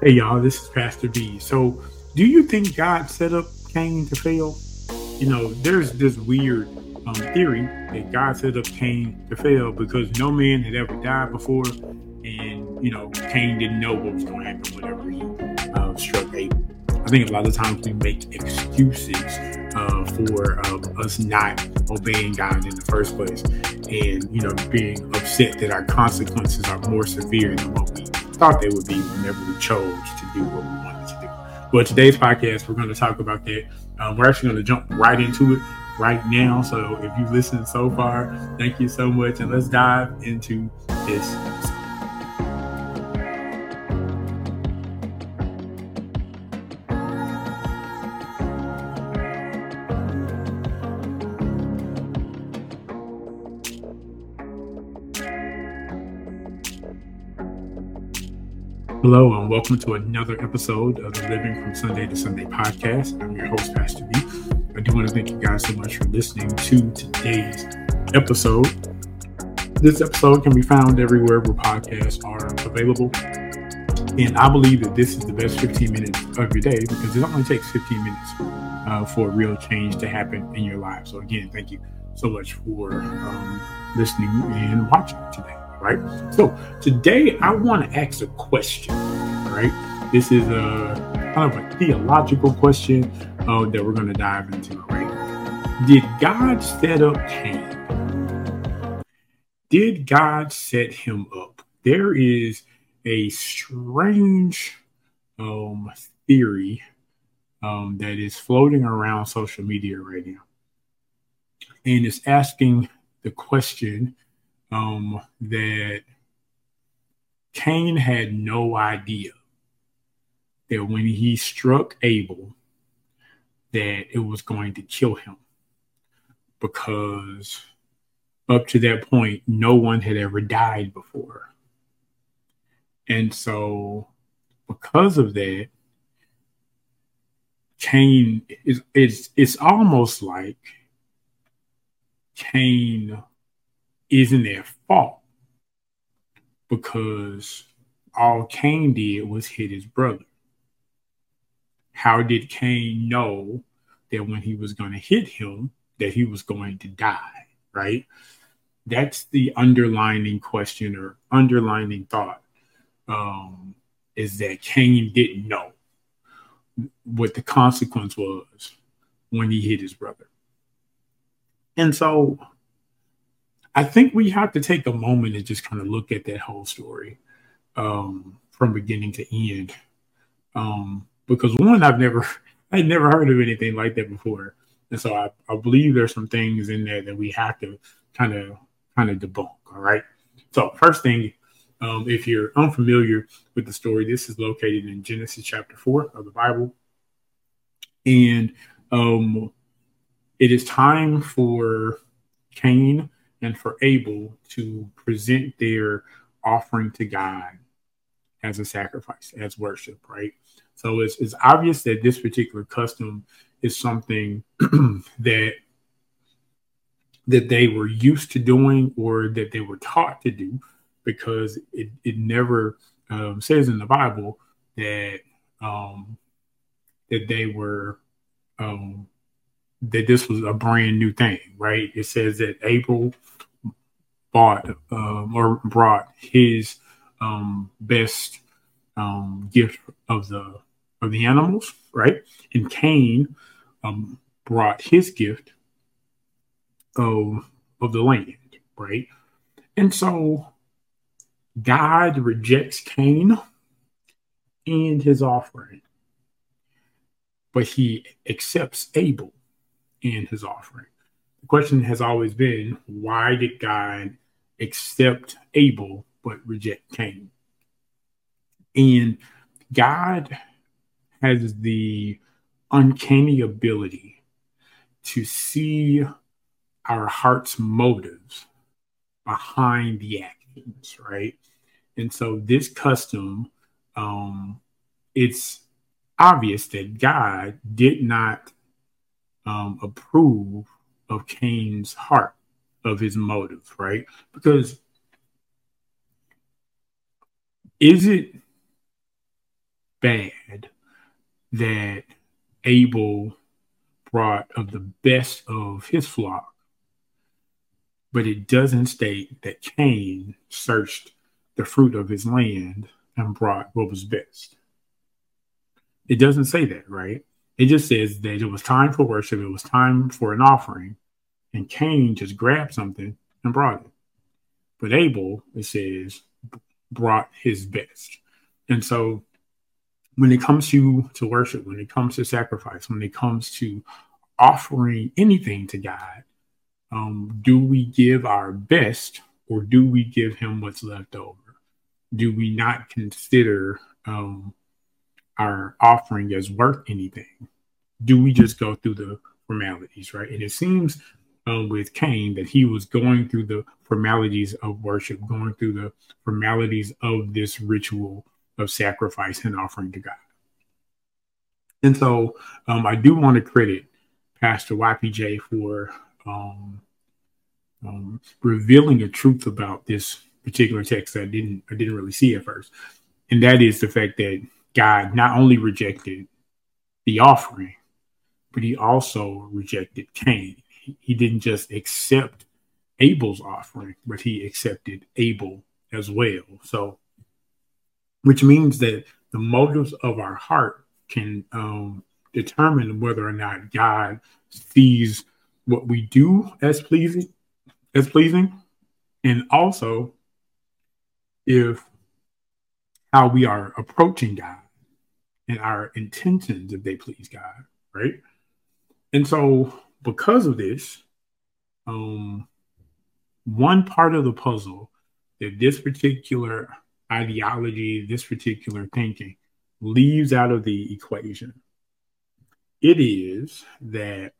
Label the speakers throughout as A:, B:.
A: Hey y'all, this is Pastor B. So, do you think God set up Cain to fail? You know, there's this weird um, theory that God set up Cain to fail because no man had ever died before, and you know, Cain didn't know what was going to happen whenever he uh, struck Abel. I think a lot of times we make excuses uh, for uh, us not obeying God in the first place, and you know, being upset that our consequences are more severe than what we thought they would be whenever we chose to do what we wanted to do. But today's podcast, we're going to talk about that. Um, we're actually going to jump right into it right now. So if you've listened so far, thank you so much. And let's dive into this Hello, and welcome to another episode of the Living from Sunday to Sunday podcast. I'm your host, Pastor B. I do want to thank you guys so much for listening to today's episode. This episode can be found everywhere where podcasts are available. And I believe that this is the best 15 minutes of your day because it only takes 15 minutes uh, for real change to happen in your life. So, again, thank you so much for um, listening and watching today right? So today I want to ask a question, right? This is a kind of a theological question uh, that we're going to dive into, right? Did God set up Cain? Did God set him up? There is a strange um, theory um, that is floating around social media right now. And it's asking the question um, that Cain had no idea that when he struck Abel, that it was going to kill him because up to that point, no one had ever died before. And so, because of that, Cain is it's it's almost like Cain isn't their fault because all Cain did was hit his brother. How did Cain know that when he was going to hit him, that he was going to die, right? That's the underlining question or underlining thought um, is that Cain didn't know what the consequence was when he hit his brother. And so I think we have to take a moment and just kind of look at that whole story um, from beginning to end. Um, because one, I've never, I'd never heard of anything like that before, and so I, I believe there's some things in there that we have to kind of, kind of debunk. All right. So first thing, um, if you're unfamiliar with the story, this is located in Genesis chapter four of the Bible, and um, it is time for Cain and for Abel to present their offering to God as a sacrifice, as worship, right? So it's, it's obvious that this particular custom is something that that they were used to doing or that they were taught to do because it, it never um, says in the Bible that um, that they were um, that this was a brand new thing, right? It says that Abel bought um, or brought his um, best um, gift of the of the animals, right? And Cain um, brought his gift of of the land, right? And so God rejects Cain and his offering, but he accepts Abel and his offering. The question has always been why did God accept Abel but reject Cain? And God has the uncanny ability to see our heart's motives behind the actions, right? And so this custom, um, it's obvious that God did not um, approve of Cain's heart, of his motive, right? Because is it bad that Abel brought of the best of his flock, but it doesn't state that Cain searched the fruit of his land and brought what was best. It doesn't say that, right? It just says that it was time for worship, it was time for an offering, and Cain just grabbed something and brought it. But Abel, it says, brought his best. And so when it comes to, to worship, when it comes to sacrifice, when it comes to offering anything to God, um, do we give our best or do we give him what's left over? Do we not consider um, our offering as worth anything? Do we just go through the formalities, right? And it seems um, with Cain that he was going through the formalities of worship, going through the formalities of this ritual of sacrifice and offering to God. And so um, I do want to credit Pastor YPJ for um, um, revealing a truth about this particular text that I didn't I didn't really see at first, and that is the fact that God not only rejected the offering, but He also rejected Cain. He didn't just accept Abel's offering, but He accepted Abel as well. So, which means that the motives of our heart can um, determine whether or not God sees what we do as pleasing as pleasing and also if how we are approaching God and our intentions if they please God, right? And so because of this, um one part of the puzzle that this particular ideology, this particular thinking leaves out of the equation. It is that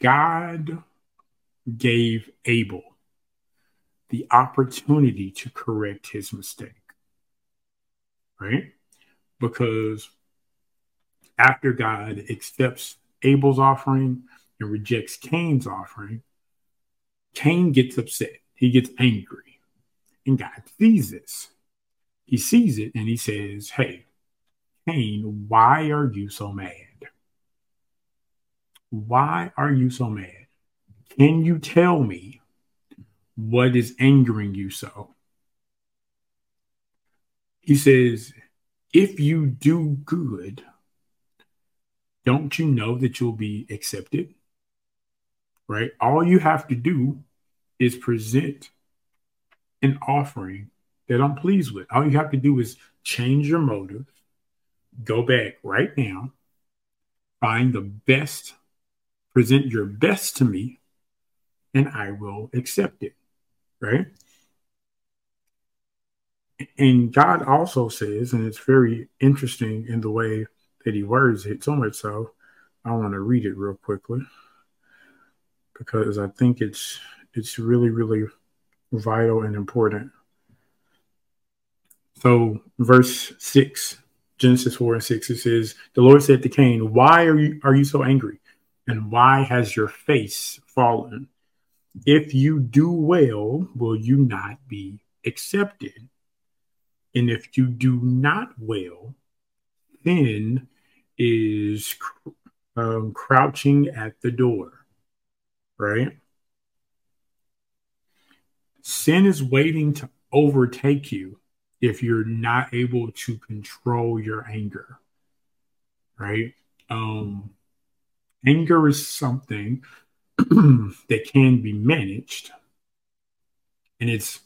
A: God gave Abel the opportunity to correct his mistake. Right? Because after God accepts Abel's offering and rejects Cain's offering, Cain gets upset. He gets angry. And God sees this. He sees it and he says, Hey, Cain, why are you so mad? Why are you so mad? Can you tell me what is angering you so? He says, If you do good, don't you know that you'll be accepted? Right? All you have to do is present an offering that I'm pleased with. All you have to do is change your motive, go back right now, find the best, present your best to me, and I will accept it. Right? And God also says, and it's very interesting in the way that he words it, so much so, I want to read it real quickly because I think it's it's really, really vital and important. So, verse 6, Genesis 4 and 6, it says, The Lord said to Cain, Why are you are you so angry? And why has your face fallen? If you do well, will you not be accepted? And if you do not well, sin is um, crouching at the door, right? Sin is waiting to overtake you if you're not able to control your anger, right? Um, anger is something that can be managed. And it's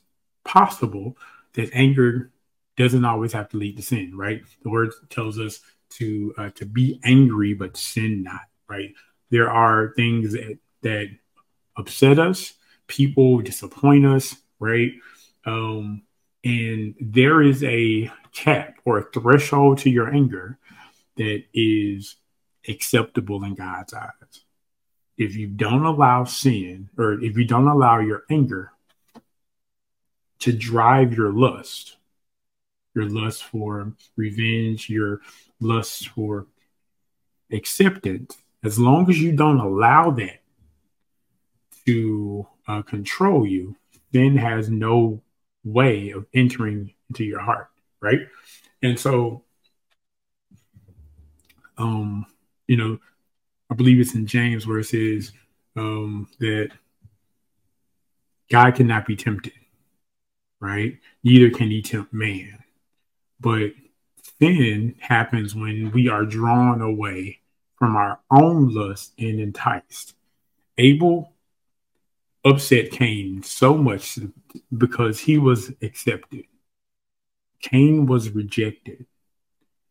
A: possible that anger doesn't always have to lead to sin, right? The word tells us to uh, to be angry but sin not, right? There are things that that upset us, people disappoint us, right? Um, and there is a cap or a threshold to your anger that is acceptable in God's eyes if you don't allow sin or if you don't allow your anger to drive your lust, your lust for revenge, your lust for acceptance, as long as you don't allow that to uh, control you, then has no way of entering into your heart, right? And so, um, you know, I believe it's in James where it says um, that God cannot be tempted, right? Neither can he tempt man. But sin happens when we are drawn away from our own lust and enticed. Abel upset Cain so much because he was accepted. Cain was rejected.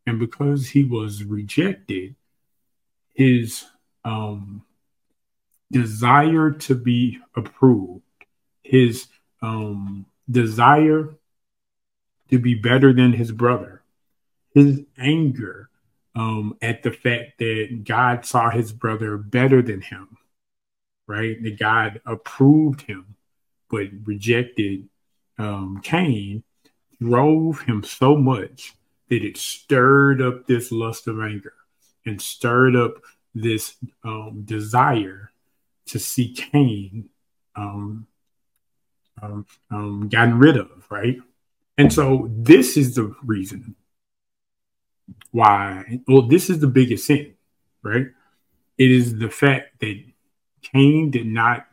A: And because he was rejected, his um, desire to be approved, his um, desire to be better than his brother, his anger um, at the fact that God saw his brother better than him, right? That God approved him but rejected um, Cain, drove him so much that it stirred up this lust of anger and stirred up this um, desire to see Cain um, um, um, gotten rid of, right? And so this is the reason why. Well, this is the biggest sin, right? It is the fact that Cain did not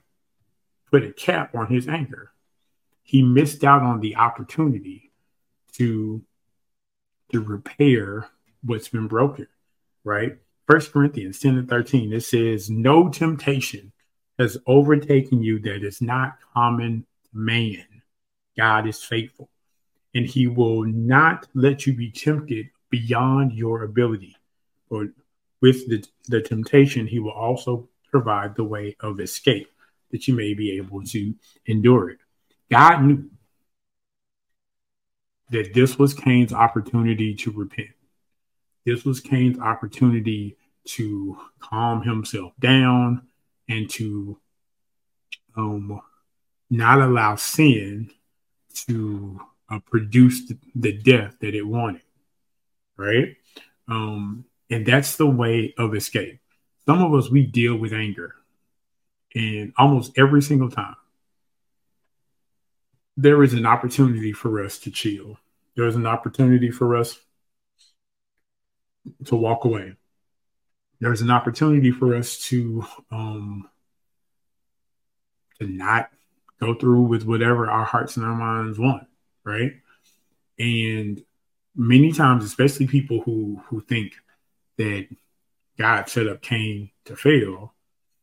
A: put a cap on his anger. He missed out on the opportunity to to repair what's been broken, right? First Corinthians 10 and 13, it says, No temptation has overtaken you that is not common to man. God is faithful, and he will not let you be tempted beyond your ability. But with the, the temptation, he will also provide the way of escape that you may be able to endure it. God knew that this was Cain's opportunity to repent. This was Cain's opportunity to calm himself down and to um, not allow sin to uh, produce the, the death that it wanted. Right? Um, and that's the way of escape. Some of us, we deal with anger. And almost every single time, there is an opportunity for us to chill. There's an opportunity for us to walk away. There's an opportunity for us to um, to not go through with whatever our hearts and our minds want, right? And many times, especially people who who think that God set up Cain to fail,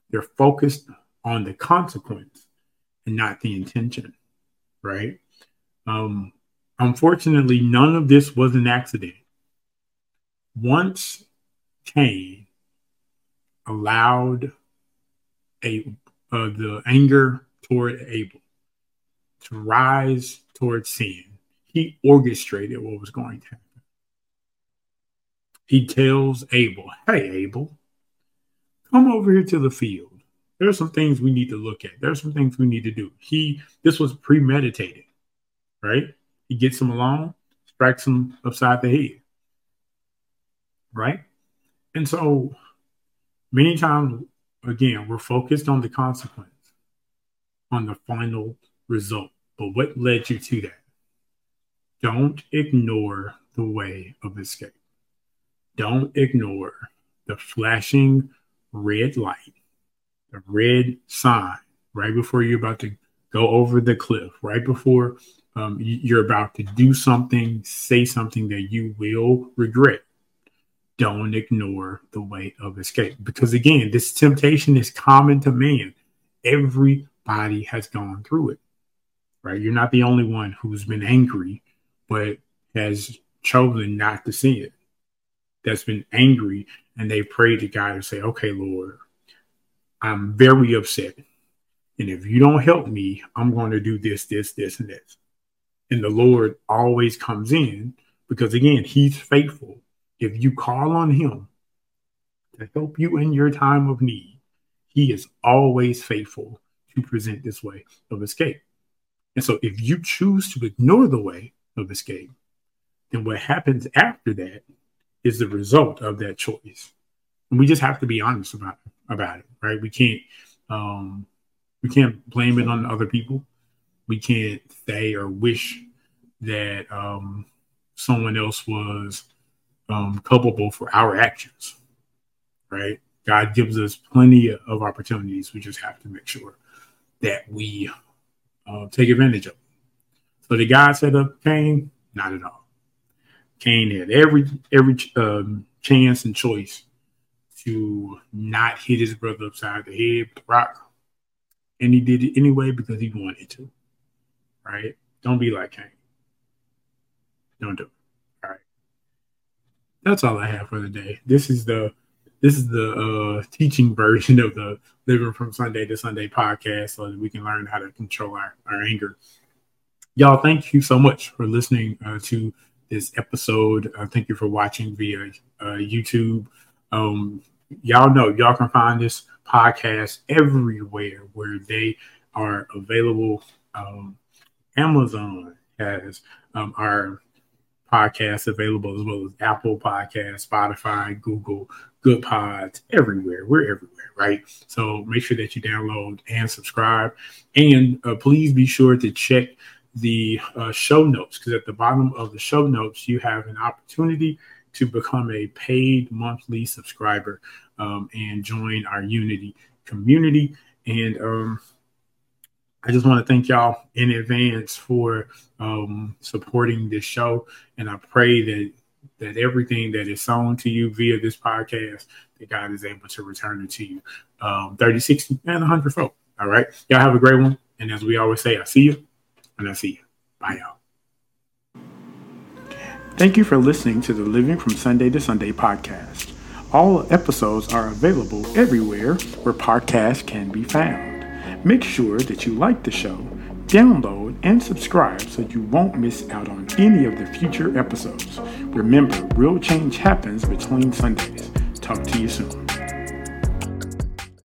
A: they're focused on the consequence and not the intention, right? Um, unfortunately, none of this was an accident. Once Cain allowed a uh, the anger toward Abel to rise towards sin, he orchestrated what was going to happen. He tells Abel, Hey, Abel, come over here to the field. There are some things we need to look at. There are some things we need to do. He, this was premeditated, right? He gets him along, strikes him upside the head, right? And so many times, again, we're focused on the consequence, on the final result. But what led you to that? Don't ignore the way of escape. Don't ignore the flashing red light, the red sign right before you're about to go over the cliff, right before um, you're about to do something, say something that you will regret don't ignore the way of escape. Because again, this temptation is common to man. Everybody has gone through it, right? You're not the only one who's been angry, but has chosen not to see it. That's been angry and they prayed to God and say, okay, Lord, I'm very upset. And if you don't help me, I'm going to do this, this, this, and this. And the Lord always comes in because, again, He's faithful if you call on him to help you in your time of need, he is always faithful to present this way of escape. And so if you choose to ignore the way of escape, then what happens after that is the result of that choice. And we just have to be honest about about it, right? We can't um, we can't blame it on other people. We can't say or wish that um, someone else was um, culpable for our actions, right? God gives us plenty of opportunities. We just have to make sure that we uh, take advantage of. So did God set up Cain? Not at all. Cain had every every um, chance and choice to not hit his brother upside the head with the rock, and he did it anyway because he wanted to. Right? Don't be like Cain. Don't do it. All right. That's all I have for the day. This is the this is the uh, teaching version of the Living from Sunday to Sunday podcast so that we can learn how to control our, our anger. Y'all, thank you so much for listening uh, to this episode. Uh, thank you for watching via uh, YouTube. Um, y'all know y'all can find this podcast everywhere where they are available. Um, Amazon has um, our podcast available as well as Apple Podcast, Spotify, Google, Goodpods, everywhere. We're everywhere, right? So make sure that you download and subscribe. And uh, please be sure to check the uh, show notes because at the bottom of the show notes, you have an opportunity to become a paid monthly subscriber um, and join our Unity community. And um, I just want to thank y'all in advance for um, supporting this show. And I pray that that everything that is sown to you via this podcast, that God is able to return it to you um, 30, 60, and 100 fold. All right. Y'all have a great one. And as we always say, I see you and I see you. Bye, y'all. Thank you for listening to the Living from Sunday to Sunday podcast. All episodes are available everywhere where podcasts can be found. Make sure that you like the show, download, and subscribe so you won't miss out on any of the future episodes. Remember, real change happens between Sundays. Talk to you soon.